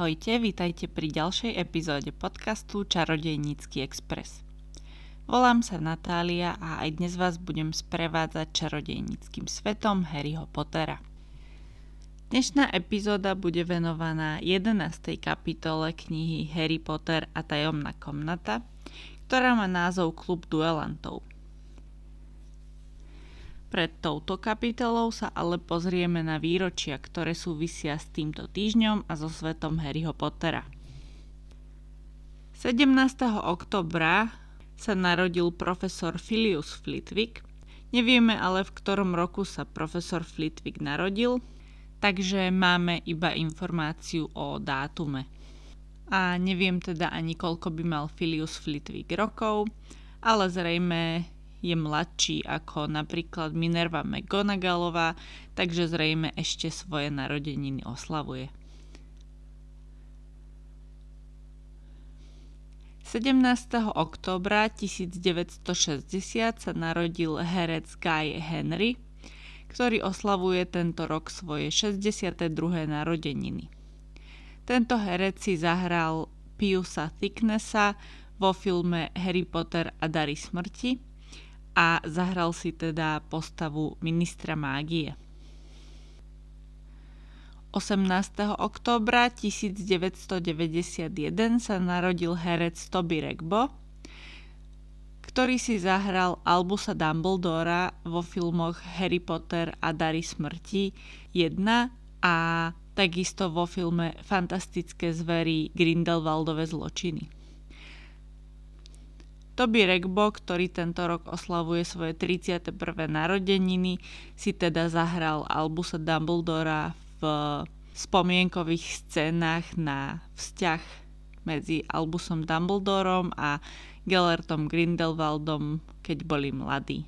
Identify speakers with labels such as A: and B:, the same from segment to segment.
A: Ahojte, vítajte pri ďalšej epizóde podcastu Čarodejnícky Express. Volám sa Natália a aj dnes vás budem sprevádzať čarodejníckým svetom Harryho Pottera. Dnešná epizóda bude venovaná 11. kapitole knihy Harry Potter a tajomná komnata, ktorá má názov Klub duelantov. Pred touto kapitolou sa ale pozrieme na výročia, ktoré súvisia s týmto týždňom a so svetom Harryho Pottera. 17. oktobra sa narodil profesor Filius Flitwick. Nevieme ale, v ktorom roku sa profesor Flitwick narodil, takže máme iba informáciu o dátume. A neviem teda ani koľko by mal Filius Flitwick rokov, ale zrejme je mladší ako napríklad Minerva McGonagallová, takže zrejme ešte svoje narodeniny oslavuje. 17. októbra 1960 sa narodil herec Guy Henry, ktorý oslavuje tento rok svoje 62. narodeniny. Tento herec si zahral Piusa Thicknessa vo filme Harry Potter a dary smrti a zahral si teda postavu ministra mágie. 18. októbra 1991 sa narodil herec Toby Regbo, ktorý si zahral Albusa Dumbledora vo filmoch Harry Potter a Dary smrti 1 a takisto vo filme Fantastické zvery Grindelwaldové zločiny. Toby Regbo, ktorý tento rok oslavuje svoje 31. narodeniny, si teda zahral Albusa Dumbledora v spomienkových scénach na vzťah medzi Albusom Dumbledorom a Gellertom Grindelwaldom, keď boli mladí.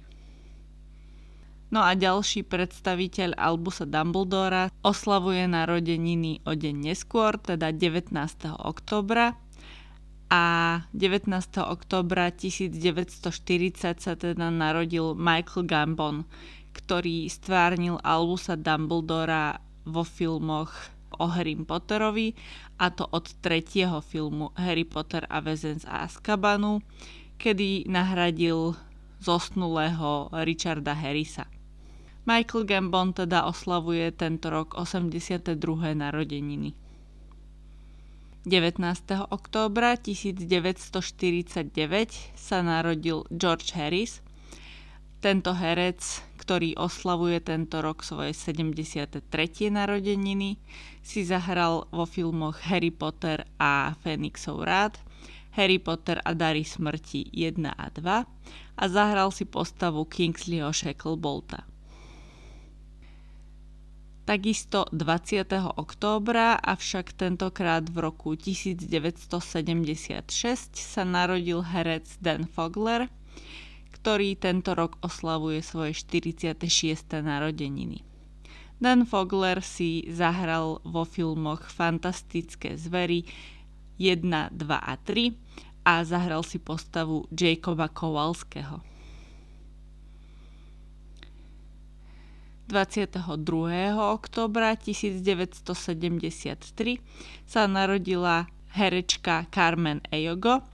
A: No a ďalší predstaviteľ Albusa Dumbledora oslavuje narodeniny o deň neskôr, teda 19. oktobra a 19. oktobra 1940 sa teda narodil Michael Gambon, ktorý stvárnil Albusa Dumbledora vo filmoch o Harry Potterovi a to od tretieho filmu Harry Potter a väzen z Azkabanu, kedy nahradil zosnulého Richarda Harrisa. Michael Gambon teda oslavuje tento rok 82. narodeniny. 19. októbra 1949 sa narodil George Harris. Tento herec, ktorý oslavuje tento rok svoje 73. narodeniny, si zahral vo filmoch Harry Potter a Phoenixov rád, Harry Potter a Dary smrti 1 a 2 a zahral si postavu Kingsleyho Shacklebolta. Takisto 20. októbra, avšak tentokrát v roku 1976 sa narodil herec Dan Fogler, ktorý tento rok oslavuje svoje 46. narodeniny. Dan Fogler si zahral vo filmoch Fantastické zvery 1, 2 a 3 a zahral si postavu Jacoba Kowalského. 22. oktobra 1973 sa narodila herečka Carmen Ejogo,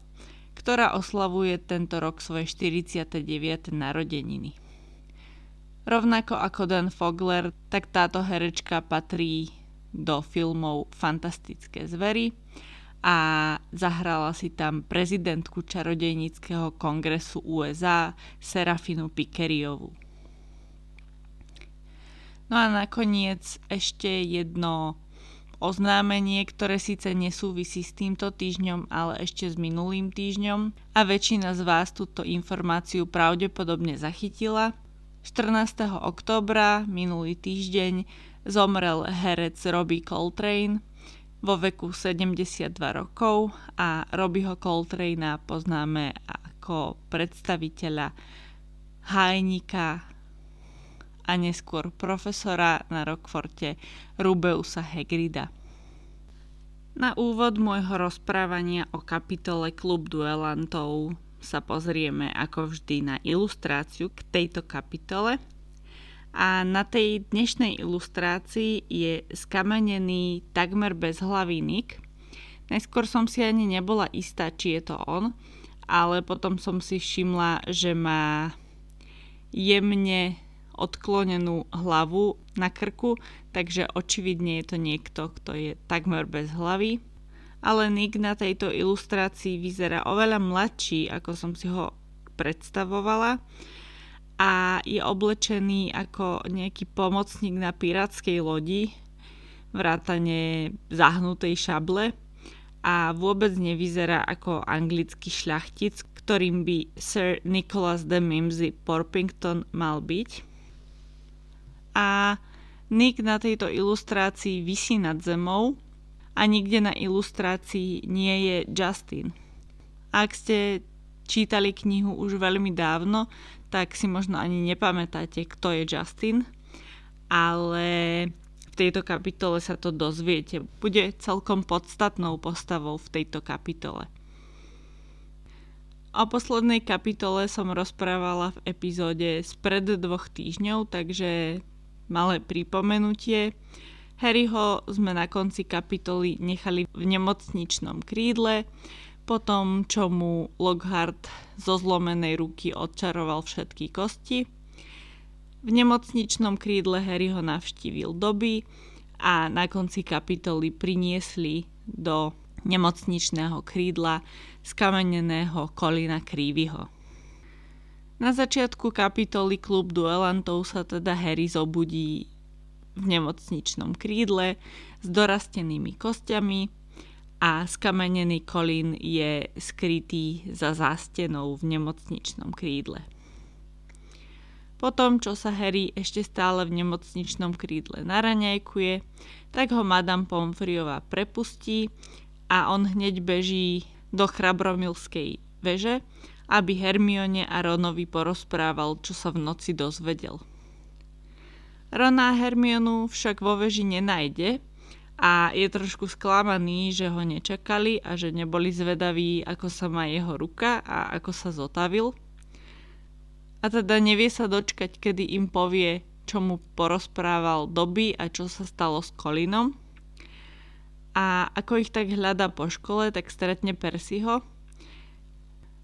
A: ktorá oslavuje tento rok svoje 49. narodeniny. Rovnako ako Dan Fogler, tak táto herečka patrí do filmov Fantastické zvery a zahrala si tam prezidentku čarodejníckého kongresu USA Serafinu Pikeriovu. No a nakoniec ešte jedno oznámenie, ktoré síce nesúvisí s týmto týždňom, ale ešte s minulým týždňom a väčšina z vás túto informáciu pravdepodobne zachytila. 14. októbra minulý týždeň zomrel herec Robbie Coltrane vo veku 72 rokov a Robbieho Coltrane poznáme ako predstaviteľa hajnika a neskôr profesora na Rockforte Rubeusa Hegrida. Na úvod môjho rozprávania o kapitole Klub duelantov sa pozrieme ako vždy na ilustráciu k tejto kapitole. A na tej dnešnej ilustrácii je skamenený takmer bezhlavý Nick, Najskôr som si ani nebola istá, či je to on, ale potom som si všimla, že má jemne odklonenú hlavu na krku, takže očividne je to niekto, kto je takmer bez hlavy. Ale Nick na tejto ilustrácii vyzerá oveľa mladší, ako som si ho predstavovala a je oblečený ako nejaký pomocník na pirátskej lodi, vrátane zahnutej šable a vôbec nevyzerá ako anglický šľachtic, ktorým by Sir Nicholas de Mimsy Porpington mal byť. A Nick na tejto ilustrácii vysí nad zemou a nikde na ilustrácii nie je Justin. Ak ste čítali knihu už veľmi dávno, tak si možno ani nepamätáte, kto je Justin, ale v tejto kapitole sa to dozviete. Bude celkom podstatnou postavou v tejto kapitole. O poslednej kapitole som rozprávala v epizóde spred dvoch týždňov, takže malé pripomenutie. Harryho sme na konci kapitoly nechali v nemocničnom krídle, potom čo mu Lockhart zo zlomenej ruky odčaroval všetky kosti. V nemocničnom krídle Harry ho navštívil doby a na konci kapitoly priniesli do nemocničného krídla skameneného kolina Krývyho. Na začiatku kapitoly klub duelantov sa teda Harry zobudí v nemocničnom krídle s dorastenými kostiami a skamenený kolín je skrytý za zástenou v nemocničnom krídle. Potom, čo sa Harry ešte stále v nemocničnom krídle naraňajkuje, tak ho Madame Pomfriová prepustí a on hneď beží do chrabromilskej veže, aby Hermione a Ronovi porozprával, čo sa v noci dozvedel. Rona Hermionu však vo veži nenájde, a je trošku sklamaný, že ho nečakali a že neboli zvedaví, ako sa má jeho ruka a ako sa zotavil. A teda nevie sa dočkať, kedy im povie, čo mu porozprával doby a čo sa stalo s Kolinom. A ako ich tak hľada po škole, tak stretne Persiho.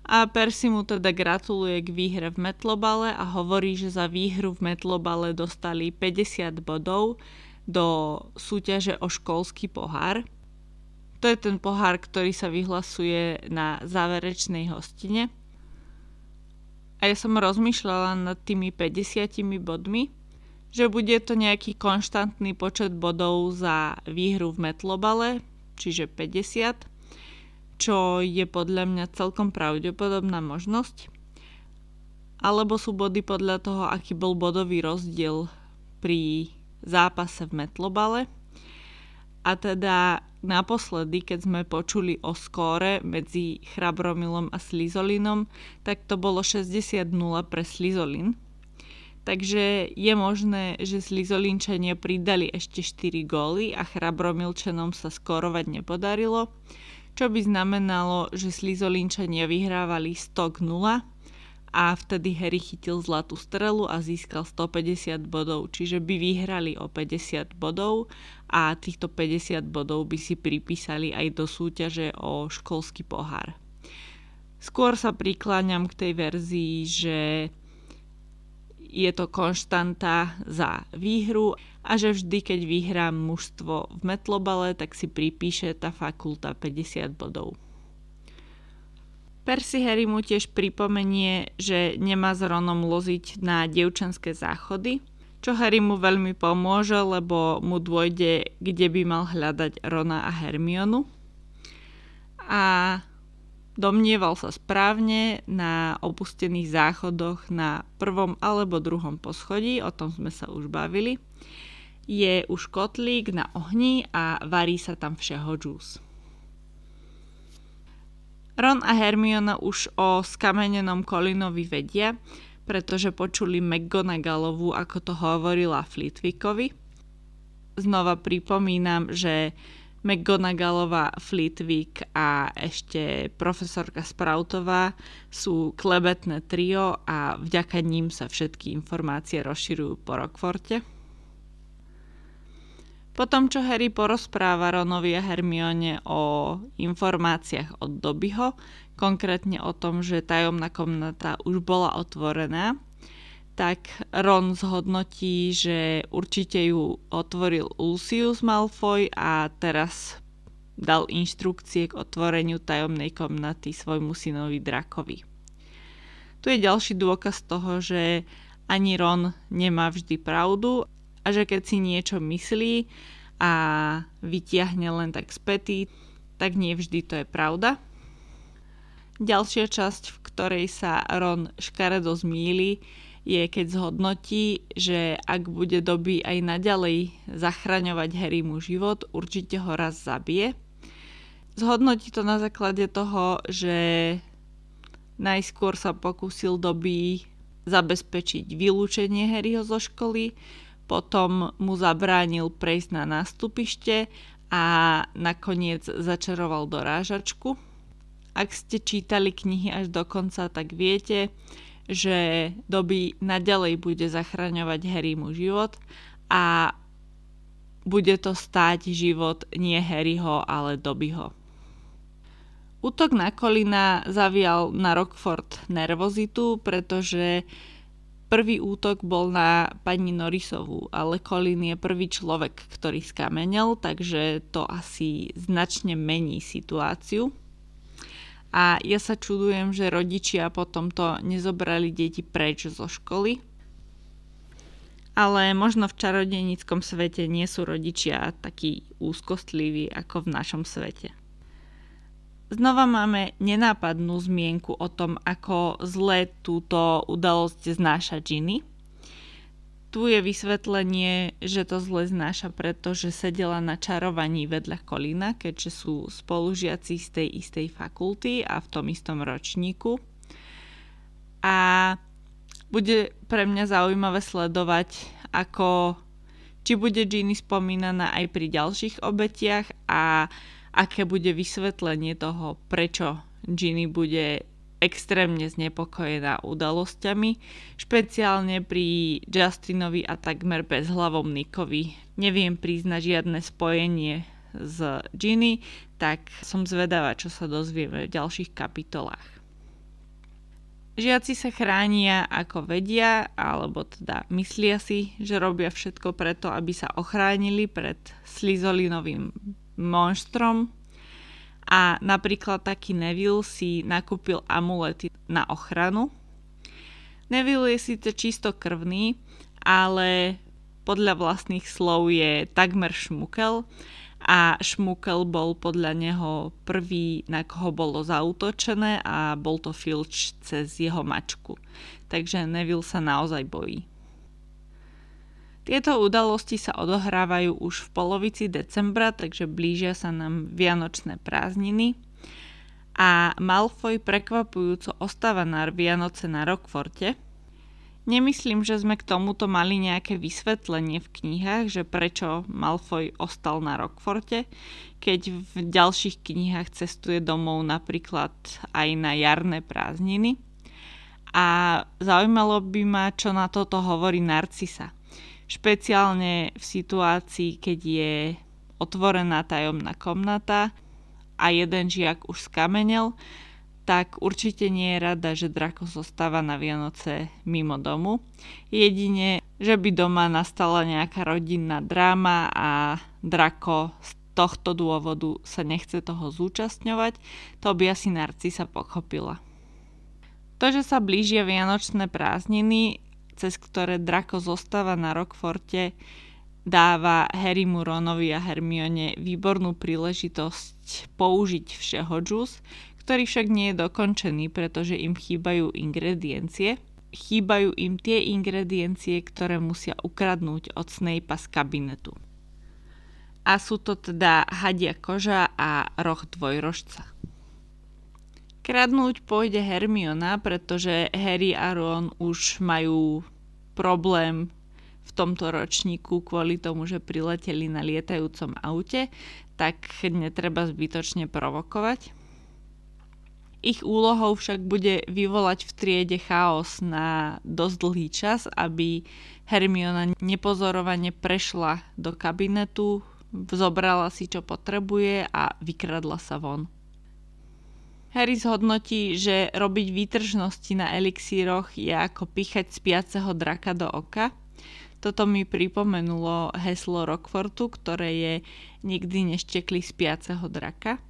A: A Persi mu teda gratuluje k výhre v metlobale a hovorí, že za výhru v metlobale dostali 50 bodov, do súťaže o školský pohár. To je ten pohár, ktorý sa vyhlasuje na záverečnej hostine. A ja som rozmýšľala nad tými 50 bodmi, že bude to nejaký konštantný počet bodov za výhru v metlobale, čiže 50, čo je podľa mňa celkom pravdepodobná možnosť. Alebo sú body podľa toho, aký bol bodový rozdiel pri zápase v metlobale. A teda naposledy, keď sme počuli o skóre medzi Chrabromilom a Slizolinom, tak to bolo 60-0 pre Slizolin. Takže je možné, že Slizolinčania pridali ešte 4 góly a Chrabromilčanom sa skórovať nepodarilo, čo by znamenalo, že Slizolinčania vyhrávali 100 0 a vtedy Harry chytil zlatú strelu a získal 150 bodov, čiže by vyhrali o 50 bodov a týchto 50 bodov by si pripísali aj do súťaže o školský pohár. Skôr sa prikláňam k tej verzii, že je to konštanta za výhru a že vždy, keď vyhrá mužstvo v metlobale, tak si pripíše tá fakulta 50 bodov. Percy Harry mu tiež pripomenie, že nemá s Ronom loziť na dievčenské záchody, čo Harry mu veľmi pomôže, lebo mu dôjde, kde by mal hľadať Rona a Hermionu. A domnieval sa správne na opustených záchodoch na prvom alebo druhom poschodí, o tom sme sa už bavili. Je už kotlík na ohni a varí sa tam všeho džús. Ron a Hermiona už o skamenenom Kolinovi vedia, pretože počuli McGonagallovu, ako to hovorila Flitwickovi. Znova pripomínam, že McGonagallova, Flitwick a ešte profesorka Sproutová sú klebetné trio a vďaka ním sa všetky informácie rozširujú po Rockforte. Potom, čo Harry porozpráva Ronovi a Hermione o informáciách od Dobbyho, konkrétne o tom, že tajomná komnata už bola otvorená, tak Ron zhodnotí, že určite ju otvoril Lucius Malfoy a teraz dal inštrukcie k otvoreniu tajomnej komnaty svojmu synovi Drakovi. Tu je ďalší dôkaz toho, že ani Ron nemá vždy pravdu a že keď si niečo myslí a vytiahne len tak späty, tak nie vždy to je pravda. Ďalšia časť, v ktorej sa Ron škaredo zmýli, je keď zhodnotí, že ak bude doby aj naďalej zachraňovať Harrymu život, určite ho raz zabije. Zhodnotí to na základe toho, že najskôr sa pokúsil doby zabezpečiť vylúčenie Harryho zo školy, potom mu zabránil prejsť na nástupište a nakoniec začaroval dorážačku. Ak ste čítali knihy až do konca, tak viete, že Doby naďalej bude zachraňovať Harrymu život a bude to stáť život nie Harryho, ale Dobyho. Útok na Kolina zavial na Rockford nervozitu, pretože prvý útok bol na pani Norisovú, ale Colin je prvý človek, ktorý skamenel, takže to asi značne mení situáciu. A ja sa čudujem, že rodičia potom to nezobrali deti preč zo školy. Ale možno v čarodejníckom svete nie sú rodičia takí úzkostliví ako v našom svete. Znova máme nenápadnú zmienku o tom, ako zle túto udalosť znáša Ginny. Tu je vysvetlenie, že to zle znáša, pretože sedela na čarovaní vedľa Kolína, keďže sú spolužiaci z tej istej fakulty a v tom istom ročníku. A bude pre mňa zaujímavé sledovať, ako či bude Ginny spomínaná aj pri ďalších obetiach a aké bude vysvetlenie toho, prečo Ginny bude extrémne znepokojená udalosťami, špeciálne pri Justinovi a takmer bezhlavom Nikovi. Neviem priznať žiadne spojenie s Ginny, tak som zvedavá, čo sa dozvieme v ďalších kapitolách. Žiaci sa chránia ako vedia, alebo teda myslia si, že robia všetko preto, aby sa ochránili pred slizolinovým monštrom a napríklad taký Neville si nakúpil amulety na ochranu. Neville je síce čisto krvný, ale podľa vlastných slov je takmer šmukel a šmukel bol podľa neho prvý, na koho bolo zautočené a bol to Filch cez jeho mačku. Takže Neville sa naozaj bojí. Tieto udalosti sa odohrávajú už v polovici decembra, takže blížia sa nám vianočné prázdniny. A Malfoy prekvapujúco ostáva na Vianoce na Rockforte. Nemyslím, že sme k tomuto mali nejaké vysvetlenie v knihách, že prečo Malfoy ostal na Rockforte, keď v ďalších knihách cestuje domov napríklad aj na jarné prázdniny. A zaujímalo by ma, čo na toto hovorí Narcisa špeciálne v situácii, keď je otvorená tajomná komnata a jeden žiak už skamenel, tak určite nie je rada, že Drako zostáva na Vianoce mimo domu. Jedine, že by doma nastala nejaká rodinná dráma a Drako z tohto dôvodu sa nechce toho zúčastňovať, to by asi Narcisa pochopila. To, že sa blížia vianočné prázdniny, cez ktoré Drako zostáva na Rockforte, dáva Harrymu, Ronovi a Hermione výbornú príležitosť použiť všeho džus, ktorý však nie je dokončený, pretože im chýbajú ingrediencie. Chýbajú im tie ingrediencie, ktoré musia ukradnúť od Snape'a z kabinetu. A sú to teda hadia koža a roh dvojrožca. Kradnúť pôjde Hermiona, pretože Harry a Ron už majú problém v tomto ročníku kvôli tomu, že prileteli na lietajúcom aute, tak netreba zbytočne provokovať. Ich úlohou však bude vyvolať v triede chaos na dosť dlhý čas, aby Hermiona nepozorovane prešla do kabinetu, zobrala si čo potrebuje a vykradla sa von. Harry zhodnotí, že robiť výtržnosti na elixíroch je ako píchať spiaceho draka do oka. Toto mi pripomenulo heslo Rockfortu, ktoré je nikdy neštekli spiaceho draka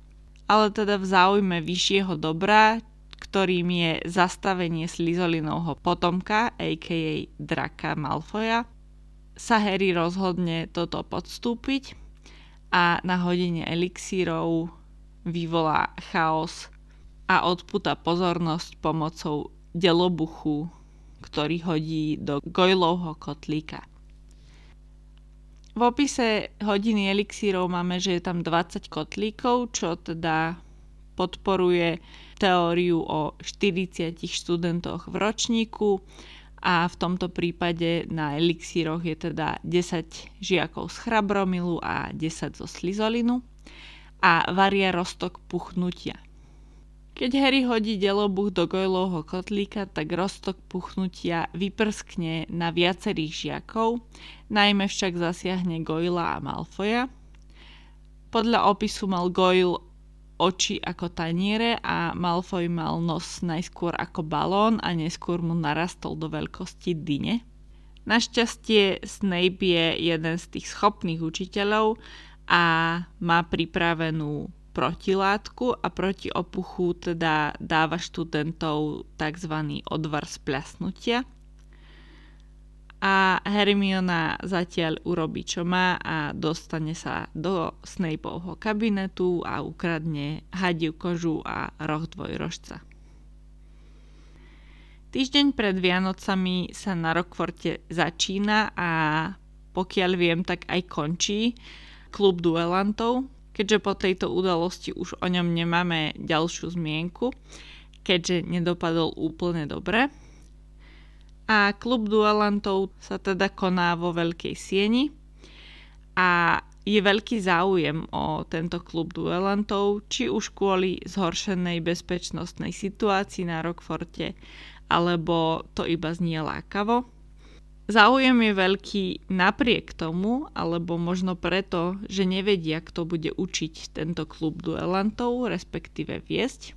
A: ale teda v záujme vyššieho dobra, ktorým je zastavenie Slizolinovho potomka, a.k.a. Draka Malfoja, sa Harry rozhodne toto podstúpiť a na hodine elixírov vyvolá chaos a odputa pozornosť pomocou delobuchu, ktorý hodí do Gojlovho kotlíka. V opise hodiny elixírov máme, že je tam 20 kotlíkov, čo teda podporuje teóriu o 40 študentoch v ročníku a v tomto prípade na elixíroch je teda 10 žiakov z chrabromilu a 10 zo slizolinu a varia roztok puchnutia. Keď Harry hodí delobuch do Goylovho kotlíka, tak roztok puchnutia vyprskne na viacerých žiakov, najmä však zasiahne Goyla a Malfoja. Podľa opisu mal Goyle oči ako taniere a Malfoy mal nos najskôr ako balón a neskôr mu narastol do veľkosti dyne. Našťastie Snape je jeden z tých schopných učiteľov a má pripravenú protilátku a proti opuchu teda dáva študentov tzv. odvar spľasnutia. A Hermiona zatiaľ urobí čo má a dostane sa do Snapeovho kabinetu a ukradne hadiu kožu a roh dvojrožca. Týždeň pred Vianocami sa na Rockforte začína a pokiaľ viem, tak aj končí klub duelantov, keďže po tejto udalosti už o ňom nemáme ďalšiu zmienku, keďže nedopadol úplne dobre. A klub duelantov sa teda koná vo Veľkej sieni a je veľký záujem o tento klub duelantov, či už kvôli zhoršenej bezpečnostnej situácii na Rockforte, alebo to iba znie lákavo. Záujem je veľký napriek tomu, alebo možno preto, že nevedia, kto bude učiť tento klub duelantov, respektíve viesť.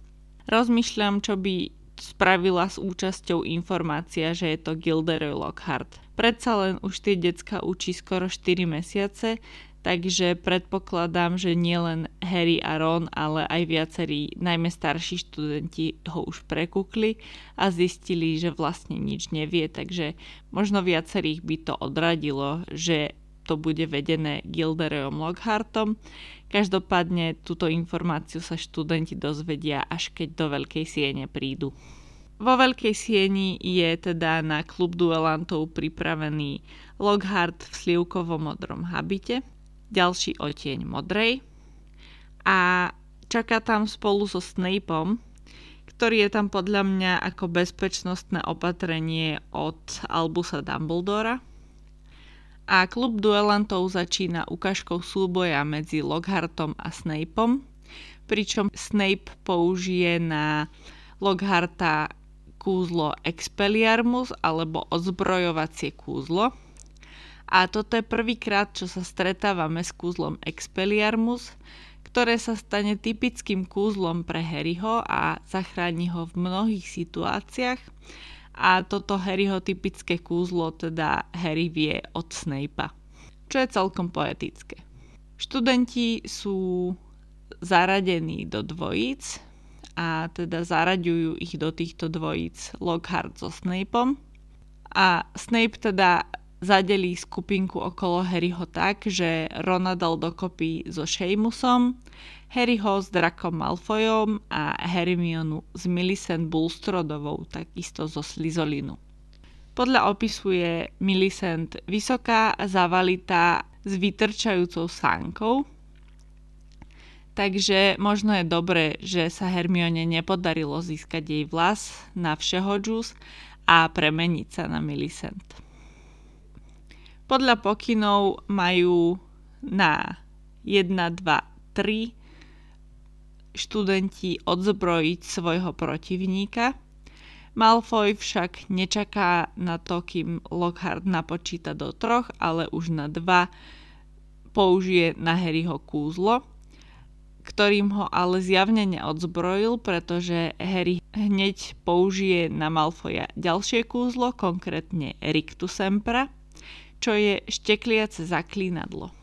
A: Rozmýšľam, čo by spravila s účasťou informácia, že je to Gilderoy Lockhart. Predsa len už tie decka učí skoro 4 mesiace, takže predpokladám, že nielen Harry a Ron, ale aj viacerí, najmä starší študenti ho už prekúkli a zistili, že vlastne nič nevie, takže možno viacerých by to odradilo, že to bude vedené Gilderoyom Lockhartom. Každopádne túto informáciu sa študenti dozvedia, až keď do Veľkej siene prídu. Vo Veľkej sieni je teda na klub duelantov pripravený Lockhart v slivkovom modrom habite, ďalší oteň modrej a čaká tam spolu so Snapeom, ktorý je tam podľa mňa ako bezpečnostné opatrenie od Albusa Dumbledora. A klub duelantov začína ukážkou súboja medzi Lockhartom a Snapeom, pričom Snape použije na Lockharta kúzlo Expelliarmus alebo odzbrojovacie kúzlo, a toto je prvýkrát, čo sa stretávame s kúzlom Expelliarmus, ktoré sa stane typickým kúzlom pre Harryho a zachráni ho v mnohých situáciách. A toto Harryho typické kúzlo teda Harry vie od Snape'a, čo je celkom poetické. Študenti sú zaradení do dvojíc a teda zaraďujú ich do týchto dvojíc Lockhart so Snapeom. A Snape teda zadelí skupinku okolo Harryho tak, že Rona dal dokopy so Seamusom, Harryho s Drakom Malfoyom a Hermionu s Millicent Bulstrodovou, takisto zo Slizolinu. Podľa opisu je Millicent vysoká, zavalitá s vytrčajúcou sánkou, takže možno je dobré, že sa Hermione nepodarilo získať jej vlas na všeho a premeniť sa na Millicent. Podľa pokynov majú na 1, 2, 3 študenti odzbrojiť svojho protivníka. Malfoy však nečaká na to, kým Lockhart napočíta do troch, ale už na dva použije na Harryho kúzlo, ktorým ho ale zjavne neodzbrojil, pretože Harry hneď použije na Malfoja ďalšie kúzlo, konkrétne Rictus Sempra, čo je štekliace zaklínadlo.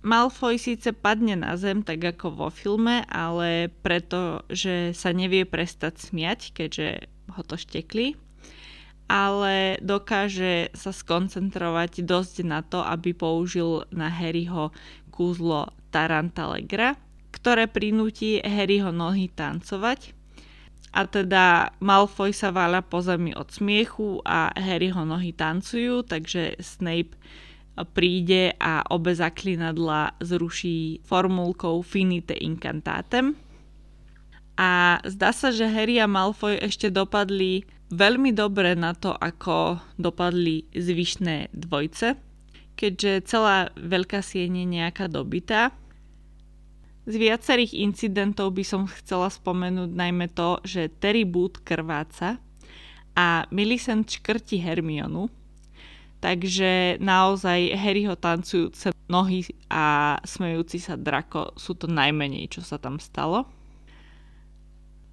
A: Malfoy síce padne na zem, tak ako vo filme, ale preto, že sa nevie prestať smiať, keďže ho to štekli, ale dokáže sa skoncentrovať dosť na to, aby použil na Harryho kúzlo Tarantalegra, ktoré prinúti Harryho nohy tancovať. A teda Malfoy sa váľa po zemi od smiechu a Harryho nohy tancujú, takže Snape príde a obe zaklinadla zruší formulkou finite incantatem. A zdá sa, že Harry a Malfoy ešte dopadli veľmi dobre na to, ako dopadli zvyšné dvojce, keďže celá veľká sieň je nejaká dobitá. Z viacerých incidentov by som chcela spomenúť najmä to, že Terry Boot krváca a Millicent škrti Hermionu, Takže naozaj Harryho tancujúce nohy a smejúci sa drako sú to najmenej, čo sa tam stalo.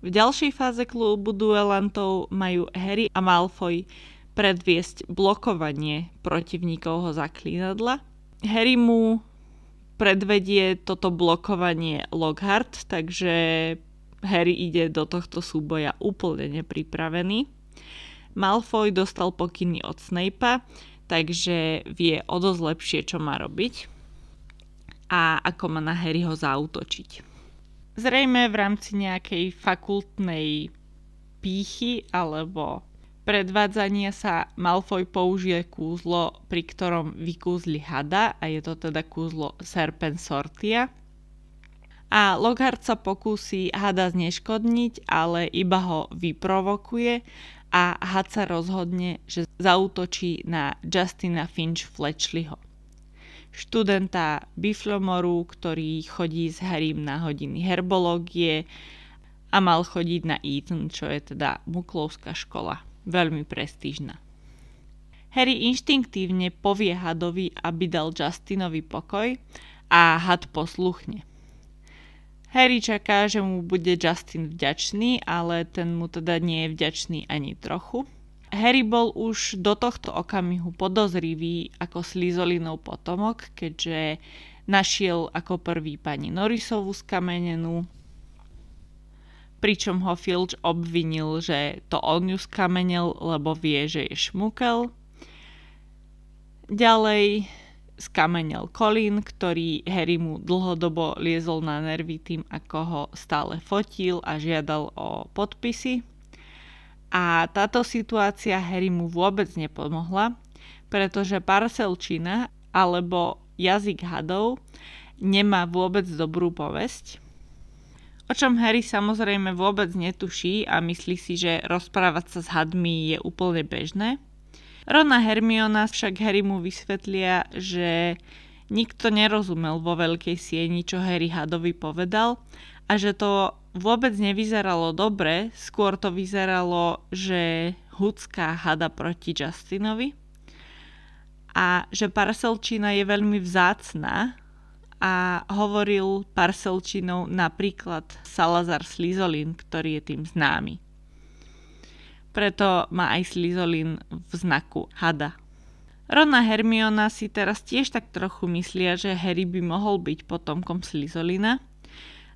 A: V ďalšej fáze klubu duelantov majú Harry a Malfoy predviesť blokovanie protivníkovho zaklínadla. Harry mu predvedie toto blokovanie Lockhart, takže Harry ide do tohto súboja úplne nepripravený. Malfoy dostal pokyny od Snape'a, takže vie o dosť lepšie, čo má robiť a ako má na Harryho zautočiť. Zrejme v rámci nejakej fakultnej pýchy alebo predvádzania sa Malfoy použije kúzlo, pri ktorom vykúzli hada a je to teda kúzlo Serpensortia. A Lockhart sa pokúsi hada zneškodniť, ale iba ho vyprovokuje a had sa rozhodne, že zautočí na Justina Finch Fletchleyho. Študenta Biflomoru, ktorý chodí s Harrym na hodiny herbológie a mal chodiť na Eton, čo je teda muklovská škola. Veľmi prestížna. Harry inštinktívne povie hadovi, aby dal Justinovi pokoj a had posluchne. Harry čaká, že mu bude Justin vďačný, ale ten mu teda nie je vďačný ani trochu. Harry bol už do tohto okamihu podozrivý ako Slizolinov potomok, keďže našiel ako prvý pani Norrisovú skamenenú, pričom ho Filch obvinil, že to on ju skamenel, lebo vie, že je šmukel. Ďalej skamenel Colin, ktorý Harry mu dlhodobo liezol na nervy tým, ako ho stále fotil a žiadal o podpisy. A táto situácia Harry mu vôbec nepomohla, pretože parcelčina alebo jazyk hadov nemá vôbec dobrú povesť. O čom Harry samozrejme vôbec netuší a myslí si, že rozprávať sa s hadmi je úplne bežné. Ron a Hermiona však Harry vysvetlia, že nikto nerozumel vo veľkej sieni, čo Harry Hadovi povedal a že to vôbec nevyzeralo dobre, skôr to vyzeralo, že hudská hada proti Justinovi a že parselčina je veľmi vzácná a hovoril parselčinou napríklad Salazar Slizolin, ktorý je tým známy preto má aj Slizolin v znaku hada. Ron a Hermiona si teraz tiež tak trochu myslia, že Harry by mohol byť potomkom Slizolina.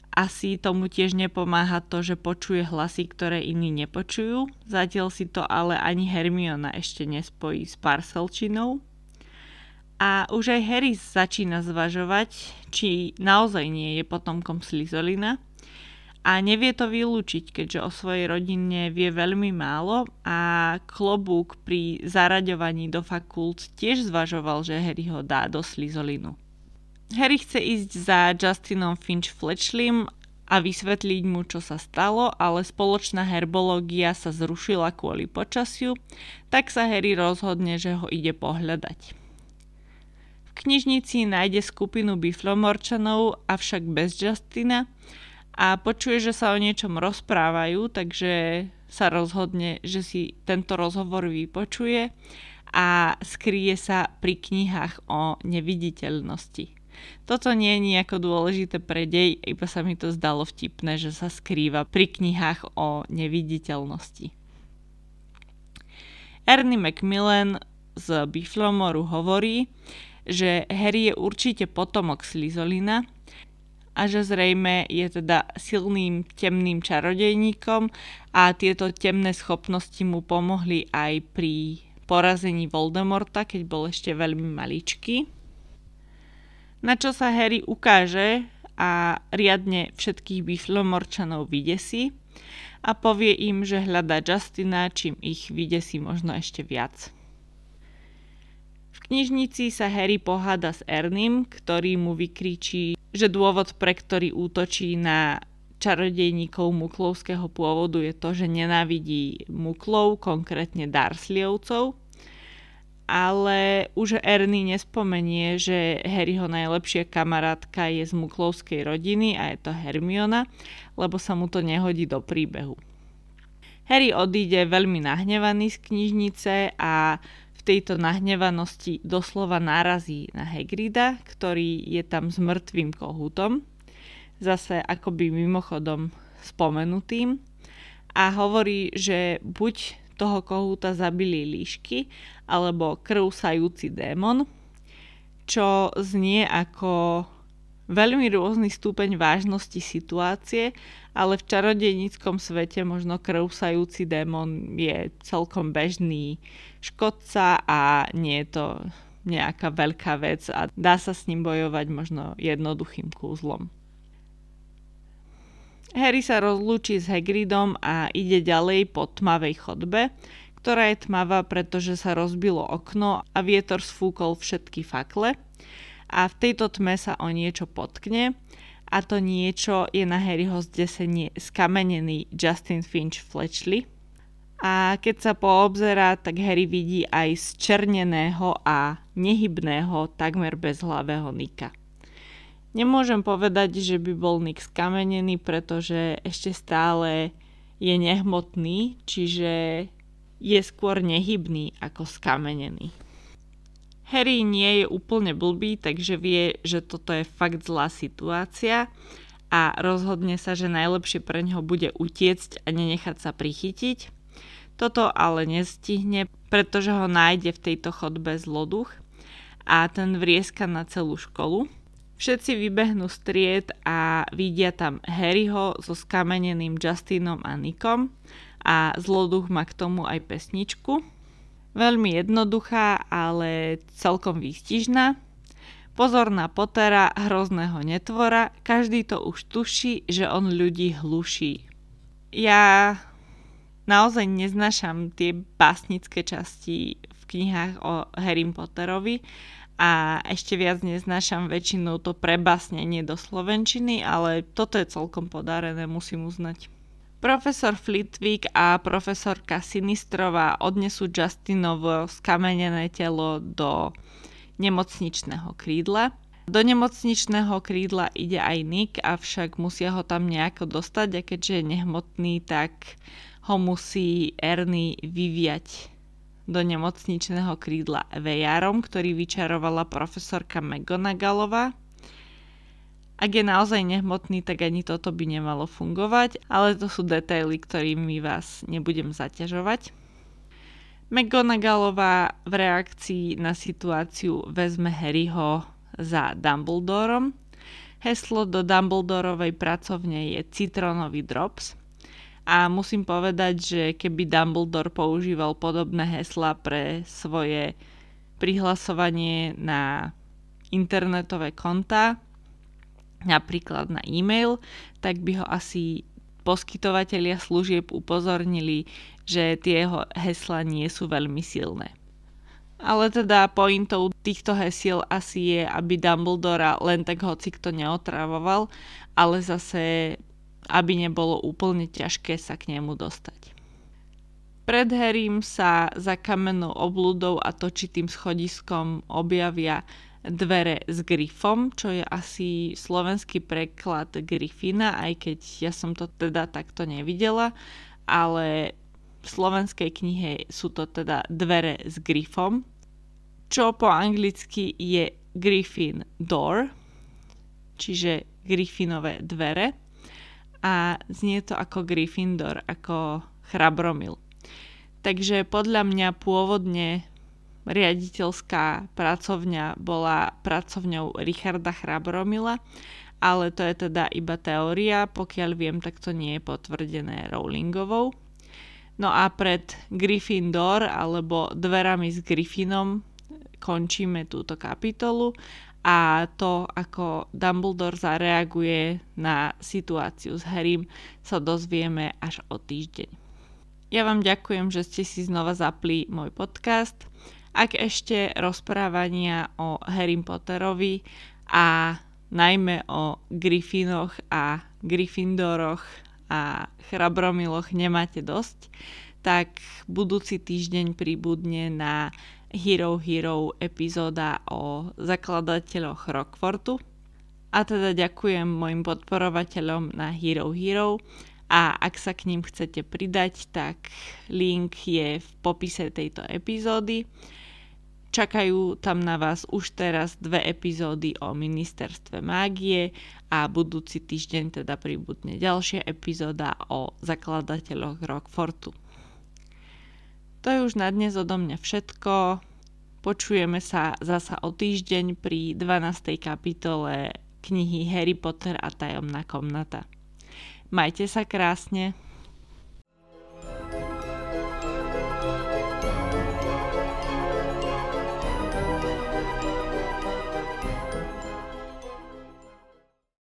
A: Asi tomu tiež nepomáha to, že počuje hlasy, ktoré iní nepočujú. Zatiaľ si to ale ani Hermiona ešte nespojí s Parcelčinou. A už aj Harry začína zvažovať, či naozaj nie je potomkom Slizolina – a nevie to vylúčiť, keďže o svojej rodine vie veľmi málo a klobúk pri zaraďovaní do fakult tiež zvažoval, že Harry ho dá do Slizolinu. Harry chce ísť za Justinom Finch Fletchlim a vysvetliť mu, čo sa stalo, ale spoločná herbológia sa zrušila kvôli počasiu, tak sa Harry rozhodne, že ho ide pohľadať. V knižnici nájde skupinu biflomorčanov, avšak bez Justina a počuje, že sa o niečom rozprávajú, takže sa rozhodne, že si tento rozhovor vypočuje a skrie sa pri knihách o neviditeľnosti. Toto nie je nejako dôležité pre dej, iba sa mi to zdalo vtipné, že sa skrýva pri knihách o neviditeľnosti. Ernie Macmillan z Biflomoru hovorí, že Harry je určite potomok Slizolina a že zrejme je teda silným temným čarodejníkom a tieto temné schopnosti mu pomohli aj pri porazení Voldemorta, keď bol ešte veľmi maličký. Na čo sa Harry ukáže a riadne všetkých biflomorčanov vydesí a povie im, že hľadá Justina, čím ich vydesí možno ešte viac knižnici sa Harry poháda s Ernym, ktorý mu vykričí, že dôvod, pre ktorý útočí na čarodejníkov muklovského pôvodu je to, že nenávidí muklov, konkrétne Darsleyovcov. Ale už Erny nespomenie, že Harryho najlepšia kamarátka je z muklovskej rodiny a je to Hermiona, lebo sa mu to nehodí do príbehu. Harry odíde veľmi nahnevaný z knižnice a v tejto nahnevanosti doslova narazí na Hagrida, ktorý je tam s mŕtvým kohútom, zase akoby mimochodom spomenutým a hovorí, že buď toho kohúta zabili líšky alebo krúsajúci démon, čo znie ako veľmi rôzny stupeň vážnosti situácie, ale v čarodejníckom svete možno krúsajúci démon je celkom bežný škodca a nie je to nejaká veľká vec a dá sa s ním bojovať možno jednoduchým kúzlom. Harry sa rozlúči s Hagridom a ide ďalej po tmavej chodbe, ktorá je tmavá, pretože sa rozbilo okno a vietor sfúkol všetky fakle a v tejto tme sa o niečo potkne a to niečo je na Harryho zdesenie skamenený Justin Finch Fletchley, a keď sa poobzerá, tak Harry vidí aj zčerneného a nehybného, takmer bezhlavého Nika. Nemôžem povedať, že by bol Nick skamenený, pretože ešte stále je nehmotný, čiže je skôr nehybný ako skamenený. Harry nie je úplne blbý, takže vie, že toto je fakt zlá situácia a rozhodne sa, že najlepšie pre neho bude utiecť a nenechať sa prichytiť toto ale nestihne, pretože ho nájde v tejto chodbe zloduch a ten vrieska na celú školu. Všetci vybehnú stried a vidia tam Harryho so skameneným Justinom a Nikom a zloduch má k tomu aj pesničku. Veľmi jednoduchá, ale celkom výstižná. Pozor na Pottera, hrozného netvora, každý to už tuší, že on ľudí hluší. Ja naozaj neznášam tie básnické časti v knihách o Harry Potterovi a ešte viac neznášam väčšinou to prebásnenie do slovenčiny, ale toto je celkom podarené, musím uznať. Profesor Flitwick a profesorka Sinistrová odnesú Justinovo skamenené telo do nemocničného krídla. Do nemocničného krídla ide aj Nick, avšak musia ho tam nejako dostať a keďže je nehmotný, tak ho musí Ernie vyviať do nemocničného krídla vejárom, ktorý vyčarovala profesorka McGonagallová. Ak je naozaj nehmotný, tak ani toto by nemalo fungovať, ale to sú detaily, ktorými vás nebudem zaťažovať. McGonagallová v reakcii na situáciu vezme Harryho za Dumbledorom. Heslo do Dumbledorovej pracovne je citronový drops – a musím povedať, že keby Dumbledore používal podobné hesla pre svoje prihlasovanie na internetové konta, napríklad na e-mail, tak by ho asi poskytovateľia služieb upozornili, že tie jeho hesla nie sú veľmi silné. Ale teda pointou týchto hesiel asi je, aby Dumbledora len tak hoci kto neotravoval, ale zase aby nebolo úplne ťažké sa k nemu dostať. Pred Harrym sa za kamennou oblúdou a točitým schodiskom objavia dvere s Gryfom, čo je asi slovenský preklad Gryfina, aj keď ja som to teda takto nevidela, ale v slovenskej knihe sú to teda dvere s Gryfom, čo po anglicky je Griffin Door, čiže Gryfinové dvere a znie to ako Gryffindor, ako chrabromil. Takže podľa mňa pôvodne riaditeľská pracovňa bola pracovňou Richarda Chrabromila, ale to je teda iba teória, pokiaľ viem, tak to nie je potvrdené Rowlingovou. No a pred Gryffindor alebo dverami s Gryffinom končíme túto kapitolu a to, ako Dumbledore zareaguje na situáciu s Harrym, sa dozvieme až o týždeň. Ja vám ďakujem, že ste si znova zapli môj podcast ak ešte rozprávania o Harry Potterovi a najmä o Griffinoch a Gryffindoroch a Chrabromiloch nemáte dosť, tak budúci týždeň pribudne na Hero Hero epizóda o zakladateľoch Rockfortu. A teda ďakujem mojim podporovateľom na Hero Hero a ak sa k ním chcete pridať, tak link je v popise tejto epizódy. Čakajú tam na vás už teraz dve epizódy o ministerstve mágie a budúci týždeň teda pribudne ďalšia epizóda o zakladateľoch Rockfortu. To je už na dnes odo mňa všetko. Počujeme sa zasa o týždeň pri 12. kapitole knihy Harry Potter a tajomná komnata. Majte sa krásne.